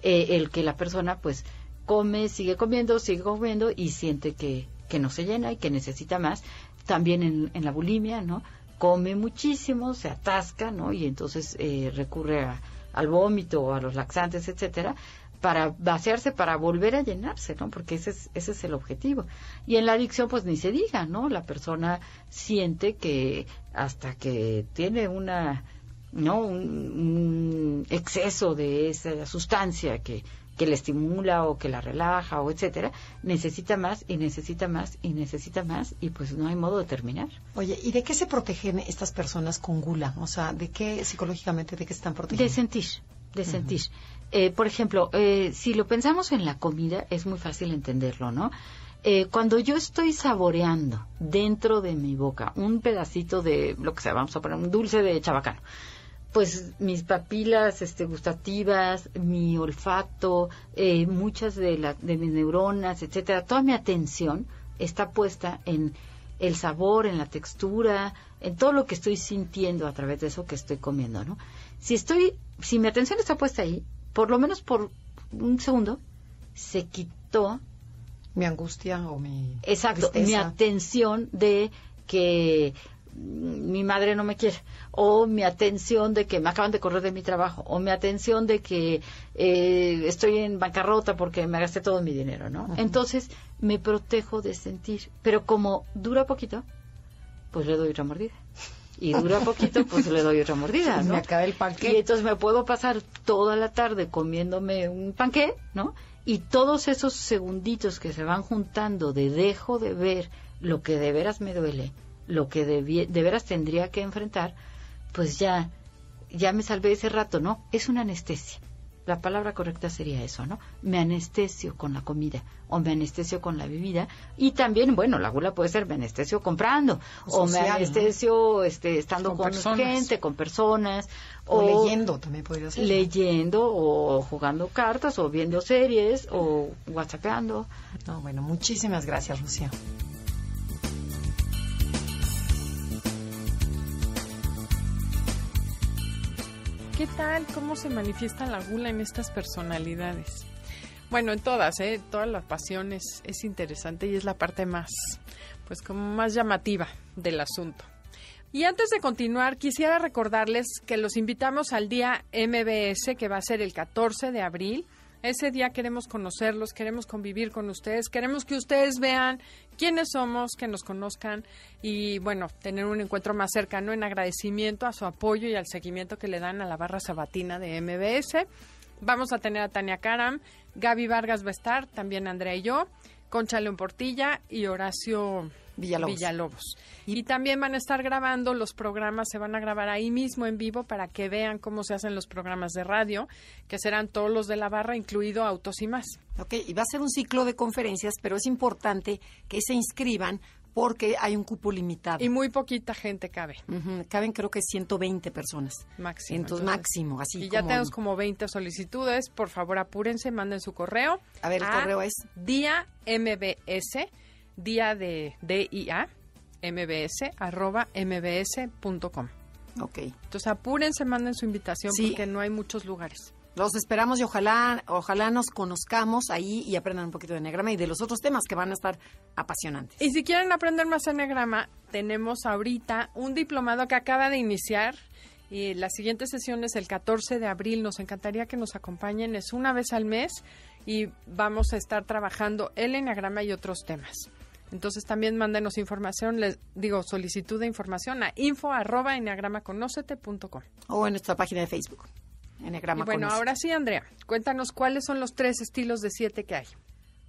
eh, el que la persona, pues, come, sigue comiendo, sigue comiendo y siente que, que no se llena y que necesita más. También en, en la bulimia, ¿no? Come muchísimo, se atasca, ¿no? Y entonces eh, recurre a al vómito o a los laxantes, etcétera, para vaciarse, para volver a llenarse, ¿no? Porque ese es, ese es el objetivo. Y en la adicción, pues ni se diga, ¿no? La persona siente que hasta que tiene una, ¿no? un exceso de esa sustancia que que le estimula o que la relaja o etcétera, necesita más y necesita más y necesita más y pues no hay modo de terminar. Oye, ¿y de qué se protegen estas personas con gula? O sea, ¿de qué psicológicamente, de qué están protegiendo? De sentir, de sentir. Eh, por ejemplo, eh, si lo pensamos en la comida, es muy fácil entenderlo, ¿no? Eh, cuando yo estoy saboreando dentro de mi boca un pedacito de lo que sea, vamos a poner un dulce de chabacano, pues mis papilas este, gustativas, mi olfato, eh, muchas de, la, de mis neuronas, etcétera, toda mi atención está puesta en el sabor, en la textura, en todo lo que estoy sintiendo a través de eso que estoy comiendo, ¿no? Si estoy, si mi atención está puesta ahí, por lo menos por un segundo, se quitó mi angustia o mi exacto mi atención de que mi madre no me quiere, o mi atención de que me acaban de correr de mi trabajo, o mi atención de que eh, estoy en bancarrota porque me gasté todo mi dinero, ¿no? Entonces me protejo de sentir, pero como dura poquito, pues le doy otra mordida. Y dura poquito, pues le doy otra mordida, [laughs] ¿no? Me acaba el panque. Y entonces me puedo pasar toda la tarde comiéndome un panque, ¿no? Y todos esos segunditos que se van juntando de dejo de ver lo que de veras me duele, lo que de veras tendría que enfrentar, pues ya, ya me salvé ese rato, ¿no? Es una anestesia. La palabra correcta sería eso, ¿no? Me anestesio con la comida o me anestesio con la bebida y también, bueno, la gula puede ser me anestesio comprando o, me anestesio este, estando con, gente, con personas o, leyendo también podría ser. Leyendo o jugando cartas o viendo series o whatsappeando. No, bueno, muchísimas gracias, Lucía. ¿Qué tal? ¿Cómo se manifiesta la gula en estas personalidades? Bueno, en todas, ¿eh? Todas las pasiones es interesante y es la parte más, pues como más llamativa del asunto. Y antes de continuar, quisiera recordarles que los invitamos al día MBS, que va a ser el 14 de abril. Ese día queremos conocerlos, queremos convivir con ustedes, queremos que ustedes vean quiénes somos, que nos conozcan y, bueno, tener un encuentro más cercano en agradecimiento a su apoyo y al seguimiento que le dan a la barra sabatina de MBS. Vamos a tener a Tania Karam, Gaby Vargas va a estar, también Andrea y yo, Concha León Portilla y Horacio Villalobos. Y también van a estar grabando los programas, se van a grabar ahí mismo en vivo para que vean cómo se hacen los programas de radio, que serán todos los de la barra, incluido Autos y más. Ok, y va a ser un ciclo de conferencias, pero es importante que se inscriban porque hay un cupo limitado. Y muy poquita gente cabe. Caben creo que 120 personas. Máximo. Entonces, máximo, así Y ya como- tenemos como 20 solicitudes. Por favor, apúrense, manden su correo. A ver, el correo es Día MBS, día de DIA, mbs, arroba mbs.com. Ok. Entonces apúrense, manden su invitación Sí. porque no hay muchos lugares. Los esperamos y ojalá, ojalá nos conozcamos ahí y aprendan un poquito de Enneagrama y de los otros temas que van a estar apasionantes. Y si quieren aprender más Enneagrama, tenemos ahorita un diplomado que acaba de iniciar. Y la siguiente sesión es el 14 de abril. Nos encantaría que nos acompañen. Es una vez al mes y vamos a estar trabajando el Enneagrama y otros temas. Entonces también mándenos información, les digo solicitud de información a info arroba enneagramaconócete.com. O en nuestra página de Facebook. Enneagrama Y bueno, ahora sí, Andrea, cuéntanos cuáles son los tres estilos de siete que hay.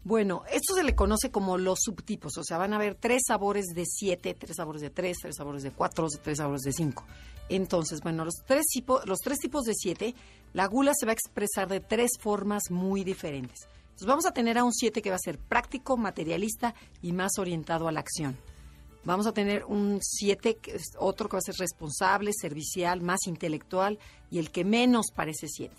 Bueno, esto se le conoce como los subtipos, o sea, van a haber tres sabores de siete, tres sabores de tres, tres sabores de cuatro, tres sabores de cinco. Entonces, bueno, los tres, tipo- los tres tipos de siete, la gula se va a expresar de tres formas muy diferentes. Entonces, vamos a tener a un siete que va a ser práctico, materialista y más orientado a la acción. Vamos a tener un 7, que es otro que va a ser responsable, servicial, más intelectual y el que menos parece 7.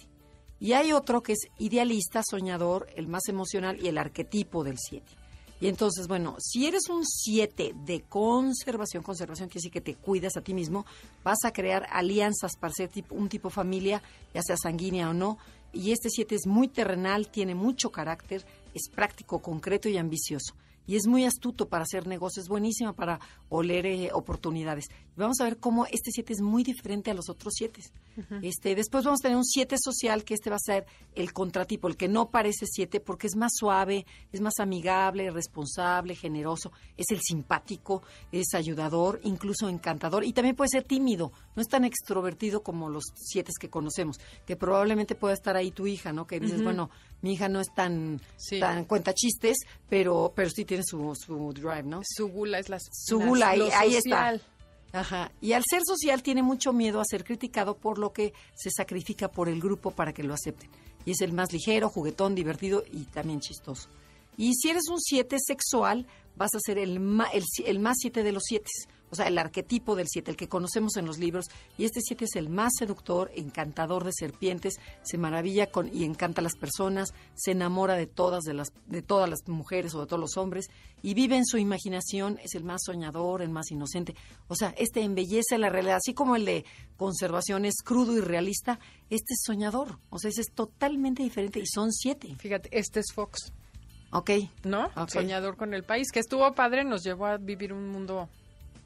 Y hay otro que es idealista, soñador, el más emocional y el arquetipo del 7. Y entonces, bueno, si eres un 7 de conservación, conservación quiere decir que te cuidas a ti mismo, vas a crear alianzas para ser un tipo familia, ya sea sanguínea o no. Y este 7 es muy terrenal, tiene mucho carácter, es práctico, concreto y ambicioso. Y es muy astuto para hacer negocios, es buenísima para oler eh, oportunidades. Vamos a ver cómo este 7 es muy diferente a los otros 7. este, después vamos a tener un 7 social, que este va a ser el contratipo, el que no parece 7 porque es más suave, es más amigable, responsable, generoso, es el simpático, es ayudador, incluso encantador y también puede ser tímido, no es tan extrovertido como los 7 que conocemos, que probablemente pueda estar ahí tu hija, ¿no? Que dices, bueno, mi hija no es tan, Sí. tan cuenta chistes, pero, pero sí tiene su, su drive, ¿no? Su gula es la Su las- gula, ahí, lo ahí social. está. Ajá. Y al ser social tiene mucho miedo a ser criticado por lo que se sacrifica por el grupo para que lo acepten. Y es el más ligero, juguetón, divertido y también chistoso. Y si eres un 7 sexual, vas a ser el, ma- el, el más 7 de los 7. O sea, el arquetipo del 7, el que conocemos en los libros. Y este 7 es el más seductor, encantador de serpientes, se maravilla con y encanta a las personas, se enamora de todas, de, las, de todas las mujeres o de todos los hombres y vive en su imaginación, es el más soñador, el más inocente. O sea, este embellece la realidad, así como el de conservación es crudo y realista, este es soñador. O sea, ese es totalmente diferente y son siete. Fíjate, este es Fox, Ok. ¿no? Soñador con el país, que estuvo padre, nos llevó a vivir un mundo,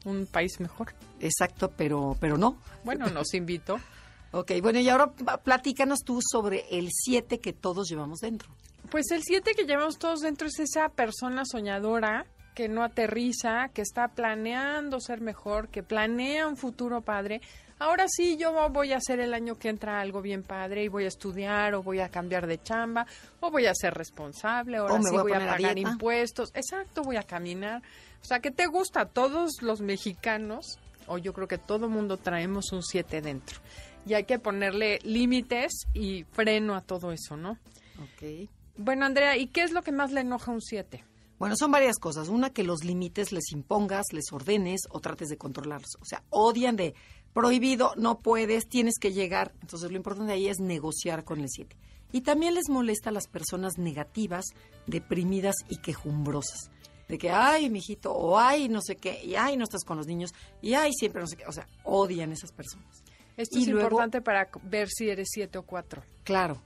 un país mejor. Exacto, pero, pero no. Bueno, nos invitó. [laughs] Ok, bueno, y ahora platícanos tú sobre el siete que todos llevamos dentro. Pues el 7 que llevamos todos dentro es esa persona soñadora que no aterriza, que está planeando ser mejor, que planea un futuro padre. Ahora sí, yo voy a hacer el año que entra algo bien padre y voy a estudiar o voy a cambiar de chamba o voy a ser responsable, ahora O me sí voy a voy a, poner a pagar dieta. impuestos. Exacto, voy a caminar. O sea, ¿qué te gusta? Todos los mexicanos, o yo creo que todo mundo traemos un 7 dentro. Y hay que ponerle límites y freno a todo eso, ¿no? Ok. Bueno, Andrea, ¿y qué es lo que más le enoja a un 7? Bueno, son varias cosas. Una, que los límites les impongas, les ordenes o trates de controlarlos. O sea, odian de prohibido, no puedes, tienes que llegar. Entonces, lo importante ahí es negociar con el 7. Y también les molesta a las personas negativas, deprimidas y quejumbrosas. De que, ay, mijito, o ay, no sé qué, y ay, no estás con los niños, y ay, siempre no sé qué. O sea, odian esas personas. Esto Y es luego- importante para ver si eres 7 o 4. Claro,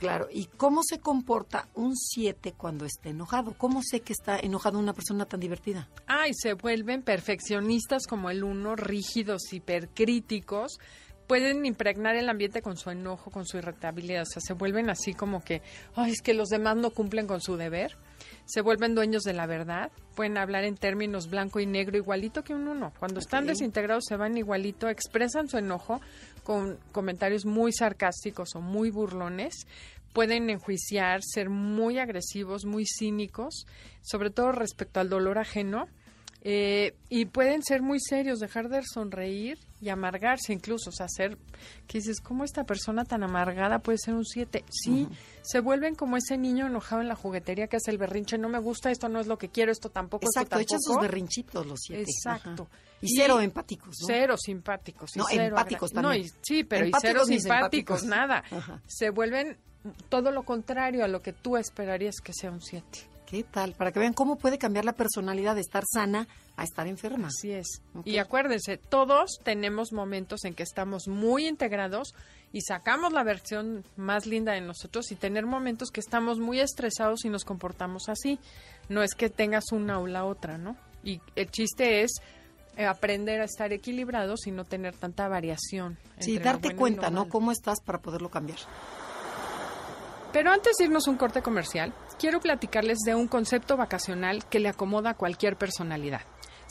claro. ¿Y cómo se comporta un 7 cuando está enojado? ¿Cómo sé que está enojado una persona tan divertida? Ah, y se vuelven perfeccionistas como el uno, rígidos, hipercríticos. Pueden impregnar el ambiente con su enojo, con su irritabilidad. O sea, se vuelven así como que, ay, es que los demás no cumplen con su deber. Se vuelven dueños de la verdad. Pueden hablar en términos blanco y negro, igualito que un uno. Cuando están desintegrados se van igualito, expresan su enojo con comentarios muy sarcásticos o muy burlones. Pueden enjuiciar, ser muy agresivos, muy cínicos, sobre todo respecto al dolor ajeno. Eh, y pueden ser muy serios, dejar de sonreír y amargarse incluso, o sea, hacer que dices, ¿cómo esta persona tan amargada puede ser un 7? Sí, se vuelven como ese niño enojado en la juguetería que hace el berrinche, no me gusta, esto no es lo que quiero, esto tampoco, Exacto, esto echan sus berrinchitos los 7. Exacto. Y, cero empáticos, ¿no? Cero simpáticos. no, cero empáticos No, también. y, sí, pero y cero simpáticos, nada. Se vuelven todo lo contrario a lo que tú esperarías que sea un 7. ¿Qué tal? Para que vean cómo puede cambiar la personalidad de estar sana a estar enferma. Así es. Okay. Y acuérdense, todos tenemos momentos en que estamos muy integrados y sacamos la versión más linda de nosotros y tener momentos que estamos muy estresados y nos comportamos así. No es que tengas una o la otra, ¿no? Y el chiste es eh, aprender a estar equilibrados y no tener tanta variación. Sí, darte cuenta, ¿no? Cómo estás para poderlo cambiar. Pero antes de irnos a un corte comercial, quiero platicarles de un concepto vacacional que le acomoda a cualquier personalidad.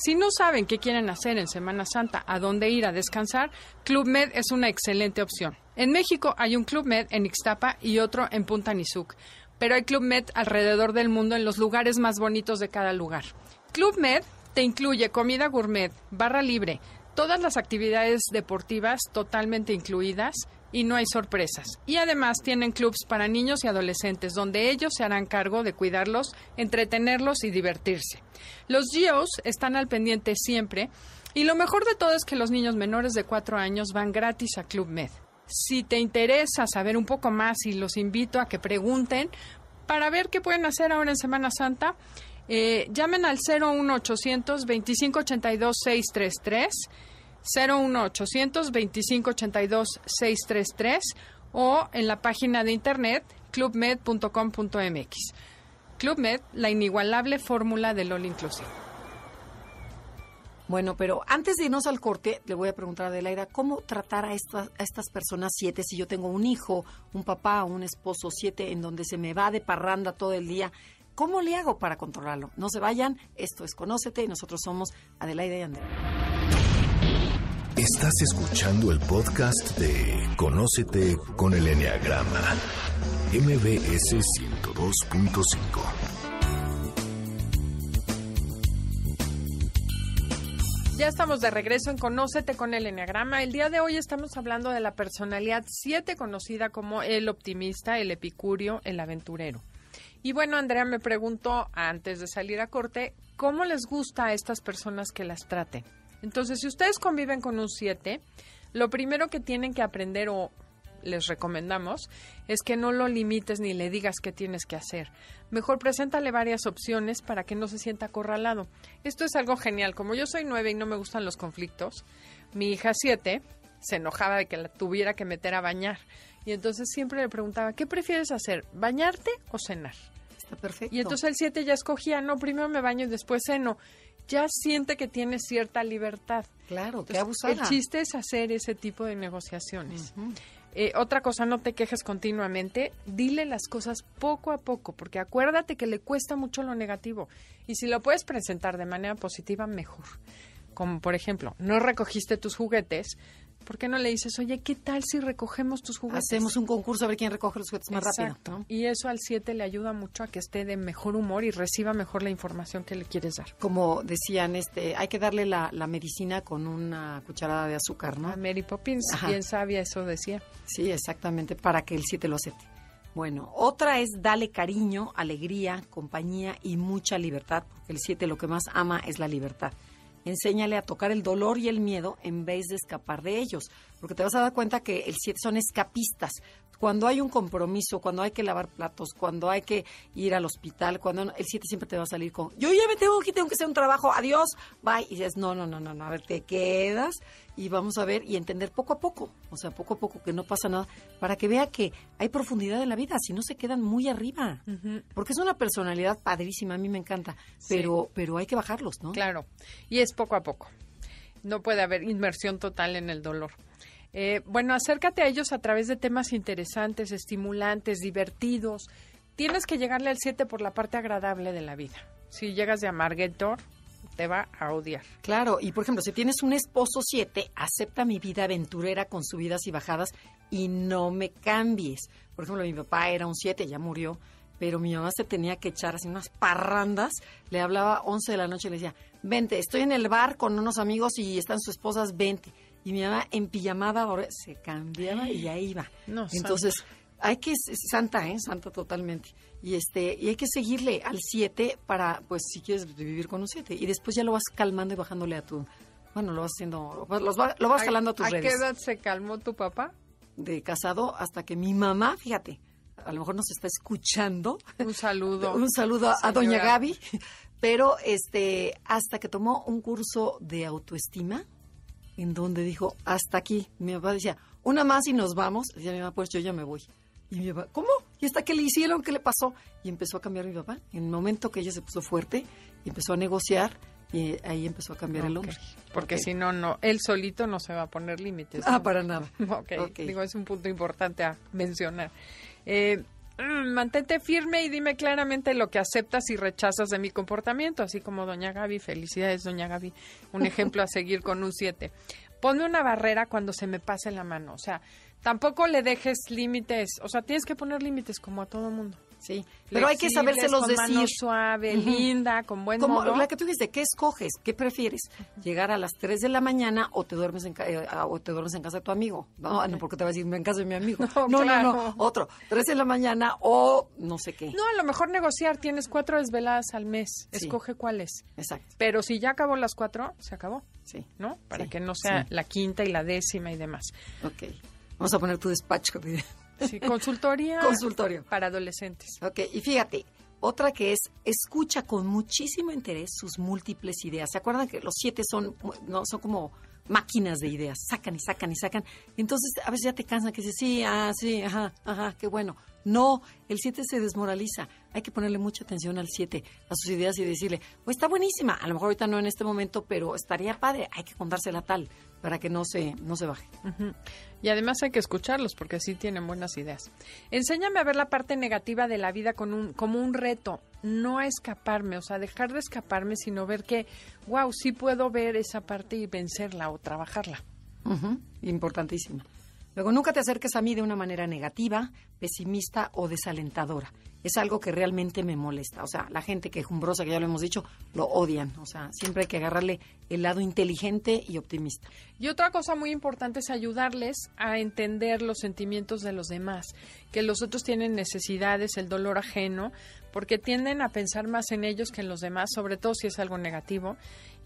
Si no saben qué quieren hacer en Semana Santa, a dónde ir a descansar, Club Med es una excelente opción. En México hay un Club Med en Ixtapa y otro en Punta Nizuc, pero hay Club Med alrededor del mundo en los lugares más bonitos de cada lugar. Club Med te incluye comida gourmet, barra libre, todas las actividades deportivas totalmente incluidas y no hay sorpresas. Y además tienen clubs para niños y adolescentes donde ellos se harán cargo de cuidarlos, entretenerlos y divertirse. Los GEOs están al pendiente siempre y lo mejor de todo es que los niños menores de 4 años van gratis a Club Med. Si te interesa saber un poco más y los invito a que pregunten para ver qué pueden hacer ahora en Semana Santa, eh, llamen al 01800 2582 633 01800 2582 633 o en la página de internet clubmed.com.mx. Club Med, la inigualable fórmula del All Inclusive. Bueno, pero antes de irnos al corte, le voy a preguntar a Adelaida, ¿cómo tratar a estas, a estas personas siete si yo tengo un hijo, un papá, un esposo siete en donde se me va de parranda todo el día? ¿Cómo le hago para controlarlo? No se vayan, esto es Conócete y nosotros somos Adelaida y Andrea. Estás escuchando el podcast de Conócete con el Enneagrama, MBS 102.5. Ya estamos de regreso en Conócete con el Enneagrama. El día de hoy estamos hablando de la personalidad 7 conocida como el optimista, el epicurio, el aventurero. Y bueno, Andrea me preguntó antes de salir a corte, ¿cómo les gusta a estas personas que las traten? Entonces, si ustedes conviven con un 7, lo primero que tienen que aprender o les recomendamos es que no lo limites ni le digas qué tienes que hacer. Mejor preséntale varias opciones para que no se sienta acorralado. Esto es algo genial. Como yo soy 9 y no me gustan los conflictos, mi hija 7 se enojaba de que la tuviera que meter a bañar. Y entonces siempre le preguntaba, ¿qué prefieres hacer? ¿Bañarte o cenar? Está perfecto. Y entonces el 7 ya escogía, no, primero me baño y después ceno ya siente que tiene cierta libertad. Claro, Entonces, qué abusada. El chiste es hacer ese tipo de negociaciones. Uh -huh. eh, otra cosa, no te quejes continuamente, dile las cosas poco a poco, porque acuérdate que le cuesta mucho lo negativo. Y si lo puedes presentar de manera positiva, mejor. Como por ejemplo, no recogiste tus juguetes, ¿por qué no le dices, oye, qué tal si recogemos tus juguetes? Hacemos un concurso a ver quién recoge los juguetes más Exacto. rápido. ¿no? Y eso al 7 le ayuda mucho a que esté de mejor humor y reciba mejor la información que le quieres dar. Como decían, este, hay que darle la, la medicina con una cucharada de azúcar, ¿no? A Mary Poppins, Ajá. bien sabia, eso decía. Sí, exactamente, para que el 7 lo acepte. Bueno, otra es dale cariño, alegría, compañía y mucha libertad, porque el 7 lo que más ama es la libertad enséñale a tocar el dolor y el miedo en vez de escapar de ellos, porque te vas a dar cuenta que el 7 son escapistas. Cuando hay un compromiso, cuando hay que lavar platos, cuando hay que ir al hospital, cuando no, el 7 siempre te va a salir con, yo ya me tengo que tengo que hacer un trabajo, adiós, bye. Y dices, no, no, no, no, no, a ver, te quedas y vamos a ver y entender poco a poco, o sea, poco a poco que no pasa nada, para que vea que hay profundidad en la vida, si no se quedan muy arriba, uh -huh. porque es una personalidad padrísima, a mí me encanta, pero, sí. pero hay que bajarlos, ¿no? Claro, y es poco a poco, no puede haber inmersión total en el dolor. Eh, bueno, acércate a ellos a través de temas interesantes, estimulantes, divertidos. Tienes que llegarle al 7 por la parte agradable de la vida. Si llegas de amarguetor, te va a odiar. Claro, y por ejemplo, si tienes un esposo 7, acepta mi vida aventurera con subidas y bajadas y no me cambies. Por ejemplo, mi papá era un 7, ya murió, pero mi mamá se tenía que echar así unas parrandas. Le hablaba 11 de la noche y le decía, vente, estoy en el bar con unos amigos y están sus esposas, vente. Y mi mamá en pijamada ahora se cambiaba y ahí iba. No, Entonces, hay que, santa, ¿eh? Santa totalmente. Y este, y hay que seguirle al 7 para, pues, si quieres vivir con un 7. Y después ya lo vas calmando y bajándole a tu, bueno, lo vas haciendo, lo vas, lo vas calando a tus redes. ¿A qué edad se calmó tu papá? De casado hasta que mi mamá, fíjate, a lo mejor nos está escuchando. Un saludo. [laughs] un saludo a doña Gaby. Pero este, hasta que tomó un curso de autoestima, en donde dijo, hasta aquí. Mi papá decía, una más y nos vamos. Decía mi mamá, pues yo ya me voy. Y mi papá, ¿cómo? ¿Y hasta qué le hicieron? ¿Qué le pasó? Y empezó a cambiar mi papá. En el momento que ella se puso fuerte empezó a negociar, y ahí empezó a cambiar el hombre. Porque si no, no, él solito no se va a poner límites. Ah, para nada. [laughs] ok, digo, es un punto importante a mencionar. Eh, mm, mantente firme y dime claramente lo que aceptas y rechazas de mi comportamiento, así como doña Gaby, felicidades doña Gaby, un ejemplo a seguir con un 7. Ponme una barrera cuando se me pase la mano, o sea, tampoco le dejes límites, o sea, tienes que poner límites como a todo mundo. Sí, pero hay que sabérselos con decir. Mano suave, linda, con buen Como modo. La que tú dijiste, ¿qué escoges? ¿Qué prefieres? ¿Llegar a las 3 de la mañana o te duermes en, eh, o te duermes en casa de tu amigo? No, no, porque te vas a decir, en casa de mi amigo. [laughs] No, no, no, otro. 3 de la mañana o no sé qué. No, a lo mejor negociar. Tienes cuatro desveladas al mes. Escoge cuáles. Exacto. Pero si ya acabó las cuatro, se acabó. Sí. ¿No? Para que no sea la quinta y la décima y demás. Ok. Vamos a poner tu despacho. Sí, consultoría. Consultorio. Para adolescentes. Ok, y fíjate, otra que es, escucha con muchísimo interés sus múltiples ideas. ¿Se acuerdan que los siete son, no, son como máquinas de ideas? Sacan y sacan y sacan. Entonces, a veces ya te cansan que dices, sí, ah, sí, ajá, ajá, qué bueno. No, el 7 se desmoraliza. Hay que ponerle mucha atención al 7, a sus ideas y decirle, pues está buenísima. A lo mejor ahorita no en este momento, pero estaría padre. Hay que contársela tal para que no se, no se baje. Y además hay que escucharlos porque sí tienen buenas ideas. Enséñame a ver la parte negativa de la vida con un, como un reto, no a escaparme, o sea, dejar de escaparme, sino ver que, wow, sí puedo ver esa parte y vencerla o trabajarla. Importantísimo. Luego, nunca te acerques a mí de una manera negativa, pesimista o desalentadora. Es algo que realmente me molesta. O sea, la gente quejumbrosa, que ya lo hemos dicho, lo odian. O sea, siempre hay que agarrarle el lado inteligente y optimista. Y otra cosa muy importante es ayudarles a entender los sentimientos de los demás, que los otros tienen necesidades, el dolor ajeno, porque tienden a pensar más en ellos que en los demás, sobre todo si es algo negativo.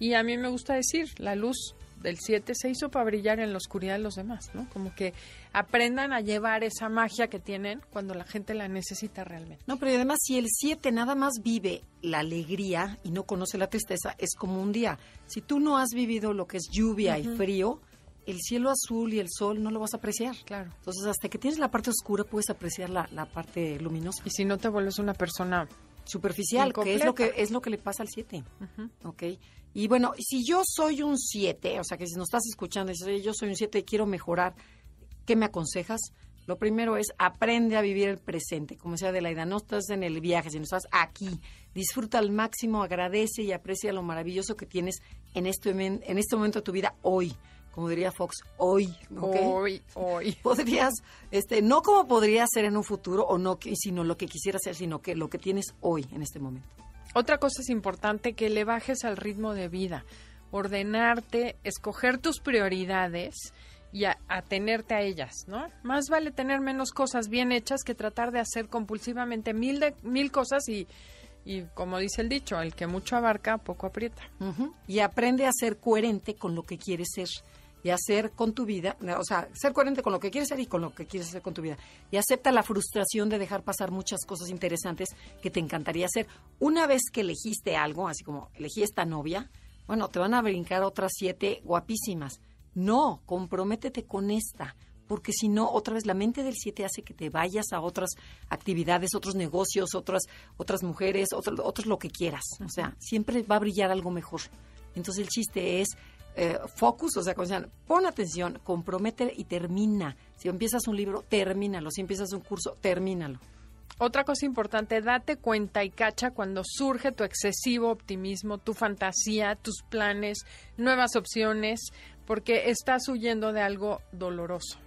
Y a mí me gusta decir, la luz del 7 se hizo para brillar en la oscuridad de los demás, ¿no? Como que aprendan a llevar esa magia que tienen cuando la gente la necesita realmente. No, pero además si el 7 nada más vive la alegría y no conoce la tristeza, es como un día. Si tú no has vivido lo que es lluvia y frío, el cielo azul y el sol no lo vas a apreciar. Claro. Entonces, hasta que tienes la parte oscura, puedes apreciar la, la parte luminosa. Y si no te vuelves una persona superficial, que es lo que es lo que le pasa al 7. ¿Ok? Y bueno, si yo soy un 7, o sea, que si nos estás escuchando y dices, yo soy un 7 y quiero mejorar, ¿qué me aconsejas? Lo primero es aprende a vivir el presente. Como decía Adelaida, no estás en el viaje, sino estás aquí. Disfruta al máximo, agradece y aprecia lo maravilloso que tienes en este, en este momento de tu vida hoy. Como diría Fox, hoy. Hoy, hoy. [laughs] Podrías, este, no como podría ser en un futuro o no, sino lo que quisieras ser, sino que lo que tienes hoy en este momento. Otra cosa es importante que le bajes al ritmo de vida, ordenarte, escoger tus prioridades y atenerte a ellas, ¿no? Más vale tener menos cosas bien hechas que tratar de hacer compulsivamente mil, de, mil cosas y, y, como dice el dicho, el que mucho abarca, poco aprieta. Y aprende a ser coherente con lo que quieres ser y hacer con tu vida, o sea, ser coherente con lo que quieres ser y con lo que quieres hacer con tu vida. Y acepta la frustración de dejar pasar muchas cosas interesantes que te encantaría hacer. Una vez que elegiste algo, así como elegí esta novia, bueno, te van a brincar otras siete guapísimas. No, comprométete con esta, porque si no, otra vez la mente del siete hace que te vayas a otras actividades, otros negocios, otras, otras mujeres, otros, otros lo que quieras. O sea, siempre va a brillar algo mejor. Entonces el chiste es eh, focus, o sea, pon atención, compromete y termina. Si empiezas un libro, termínalo. Si empiezas un curso, termínalo. Otra cosa importante, date cuenta y cacha cuando surge tu excesivo optimismo, tu fantasía, tus planes, nuevas opciones, porque estás huyendo de algo doloroso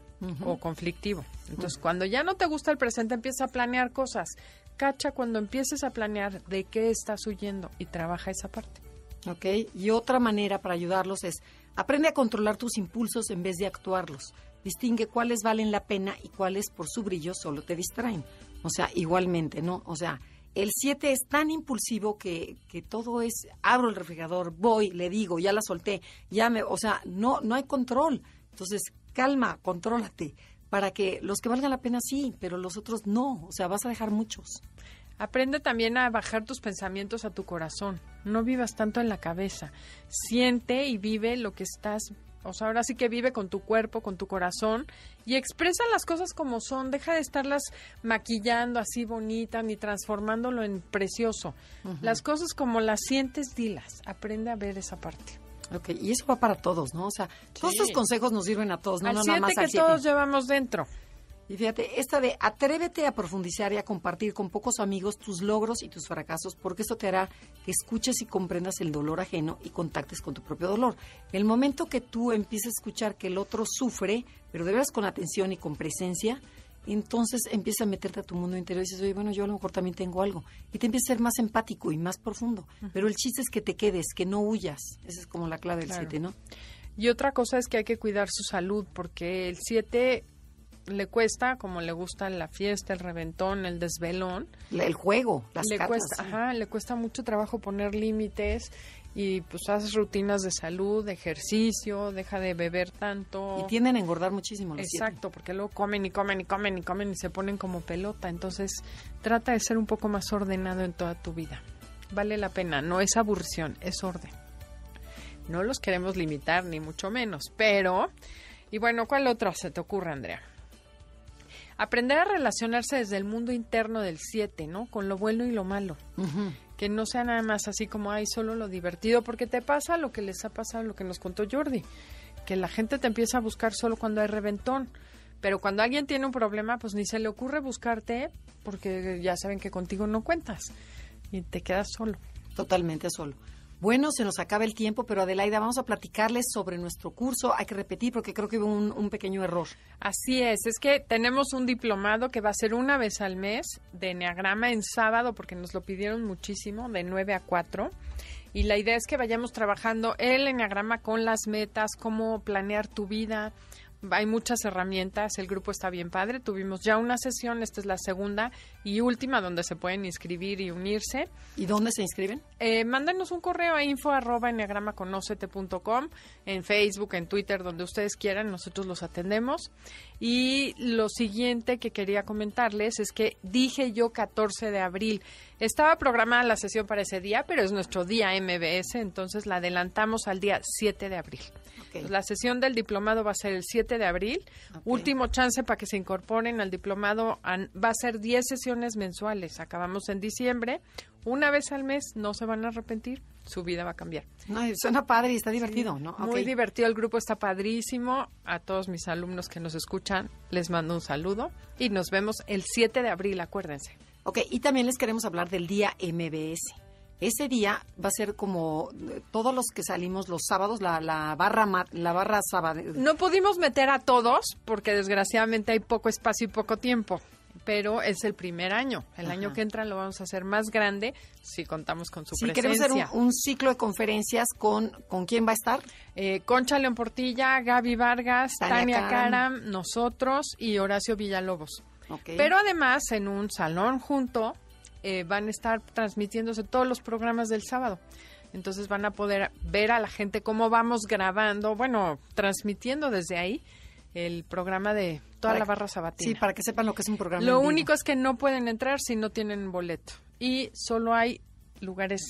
o conflictivo. Entonces, cuando ya no te gusta el presente, empieza a planear cosas. Cacha cuando empieces a planear de qué estás huyendo y trabaja esa parte. ¿Ok? Y otra manera para ayudarlos es Aprende a controlar tus impulsos en vez de actuarlos. Distingue cuáles valen la pena y cuáles por su brillo solo te distraen. O sea, igualmente, ¿no? O sea, el 7 es tan impulsivo que, que todo es, abro el refrigerador, voy, le digo, ya la solté, ya me, o sea, no, no hay control. Entonces, calma, contrólate, para que los que valgan la pena sí, pero los otros no, o sea, vas a dejar muchos. Aprende también a bajar tus pensamientos a tu corazón. No vivas tanto en la cabeza. Siente y vive lo que estás. O sea, ahora sí que vive con tu cuerpo, con tu corazón y expresa las cosas como son. Deja de estarlas maquillando así bonita ni transformándolo en precioso. Las cosas como las sientes, dilas. Aprende a ver esa parte. Ok, y eso va para todos, ¿no? O sea, todos Sí. estos consejos nos sirven a todos, no, al no nada más que al todos llevamos dentro. Y fíjate, esta de atrévete a profundizar y a compartir con pocos amigos tus logros y tus fracasos, porque esto te hará que escuches y comprendas el dolor ajeno y contactes con tu propio dolor. El momento que tú empieces a escuchar que el otro sufre, pero de veras con atención y con presencia, entonces empieza a meterte a tu mundo interior y dices, oye, bueno, yo a lo mejor también tengo algo. Y te empieza a ser más empático y más profundo. Pero el chiste es que te quedes, que no huyas. Esa es como la clave del Claro. 7, ¿no? Y otra cosa es que hay que cuidar su salud, porque el 7 le cuesta, como le gusta la fiesta, el reventón, el desvelón, El juego, las le cartas. cuesta, sí. ajá, le cuesta mucho trabajo poner límites y pues haces rutinas de salud, de ejercicio, deja de beber tanto. Y tienden a engordar muchísimo los siete. Exacto, porque luego comen y comen y comen y comen y se ponen como pelota. Entonces, trata de ser un poco más ordenado en toda tu vida. Vale la pena, no es aburrición, es orden. No los queremos limitar, ni mucho menos, pero... Y bueno, ¿cuál otro se te ocurre, Andrea? Aprender a relacionarse desde el mundo interno del 7, ¿no? Con lo bueno y lo malo. Que no sea nada más así como, ay, solo lo divertido, porque te pasa lo que les ha pasado, lo que nos contó Jordi, que la gente te empieza a buscar solo cuando hay reventón. Pero cuando alguien tiene un problema, pues ni se le ocurre buscarte, porque ya saben que contigo no cuentas y te quedas solo. Totalmente solo. Bueno, se nos acaba el tiempo, pero Adelaida, vamos a platicarles sobre nuestro curso. Hay que repetir porque creo que hubo un, pequeño error. Así es, es que tenemos un diplomado que va a ser una vez al mes de Enneagrama en sábado, porque nos lo pidieron muchísimo, de 9 a 4. Y la idea es que vayamos trabajando el Enneagrama con las metas, cómo planear tu vida. Hay muchas herramientas, el grupo está bien padre. Tuvimos ya una sesión, esta es la segunda y última donde se pueden inscribir y unirse. ¿Y dónde se inscriben? Eh, mándanos un correo a info arroba enneagramaconocete.com, en Facebook, en Twitter, donde ustedes quieran, nosotros los atendemos. Y lo siguiente que quería comentarles es que dije yo 14 de abril. Estaba programada la sesión para ese día, pero es nuestro día MBS, entonces la adelantamos al día 7 de abril. La sesión del diplomado va a ser el 7 de abril. Último chance para que se incorporen al diplomado. Va a ser 10 sesiones mensuales. Acabamos en diciembre. Una vez al mes, no se van a arrepentir. Su vida va a cambiar. No, suena padre y está divertido, ¿no? Muy divertido. El grupo está padrísimo. A todos mis alumnos que nos escuchan, les mando un saludo. Y nos vemos el 7 de abril, acuérdense. Ok, y también les queremos hablar del día MBS. Ese día va a ser como eh, todos los que salimos los sábados, la, la barra la barra sábado. No pudimos meter a todos porque desgraciadamente hay poco espacio y poco tiempo. Pero es el primer año. El año que entra lo vamos a hacer más grande si contamos con su Sí, queremos hacer presencia. un, un ciclo de conferencias con, ¿con quién va a estar? Eh, Concha León Portilla, Gaby Vargas, Tania Tania, Karam. Karam, nosotros y Horacio Villalobos. Pero además, en un salón junto, eh, van a estar transmitiéndose todos los programas del sábado. Entonces van a poder ver a la gente cómo vamos grabando, bueno, transmitiendo desde ahí el programa de toda Para la barra sabatina. Sí, para que sepan lo que es un programa. Lo único es que no pueden entrar si no tienen boleto. Y solo hay lugares,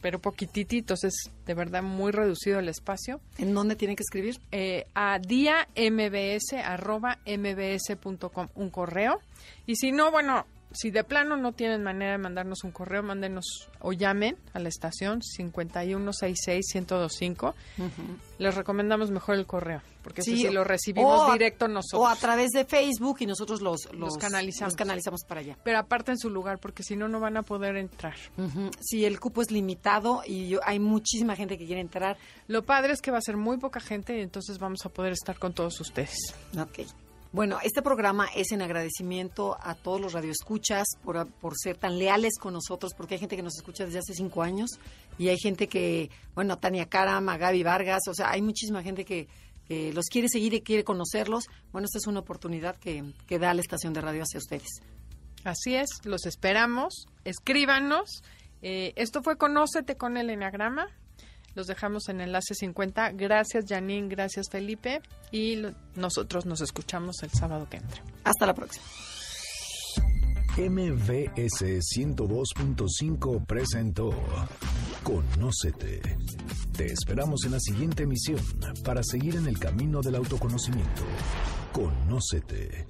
pero poquitititos, es de verdad muy reducido el espacio. ¿En dónde tienen que escribir? Eh, a diambs, arroba mbs.com, un correo. Y si no, bueno, si de plano no tienen manera de mandarnos un correo, mándenos o llamen a la estación 5166-1025. Les recomendamos mejor el correo, porque sí, lo recibimos a- directo nosotros. O a través de Facebook y nosotros los, los, canalizamos. los canalizamos para allá. Pero aparte en su lugar, porque si no, no van a poder entrar. Ujú. Sí, el cupo es limitado y yo- hay muchísima gente que quiere entrar. Lo padre es que va a ser muy poca gente y entonces vamos a poder estar con todos ustedes. Ok. Bueno, este programa es en agradecimiento a todos los radioescuchas por, por ser tan leales con nosotros, porque hay gente que nos escucha desde hace cinco años y hay gente que, bueno, Tania Karama, Gaby Vargas, o sea, hay muchísima gente que, que los quiere seguir y quiere conocerlos. Bueno, esta es una oportunidad que, que da la estación de radio hacia ustedes. Así es, los esperamos, escríbanos. Eh, esto fue Conócete con el Enagrama. Los dejamos en enlace 50. Gracias, Janine. Gracias, Felipe. Y lo- nosotros nos escuchamos el sábado que entra. Hasta la próxima. MVS 102.5 presentó Conócete. Te esperamos en la siguiente emisión para seguir en el camino del autoconocimiento. Conócete.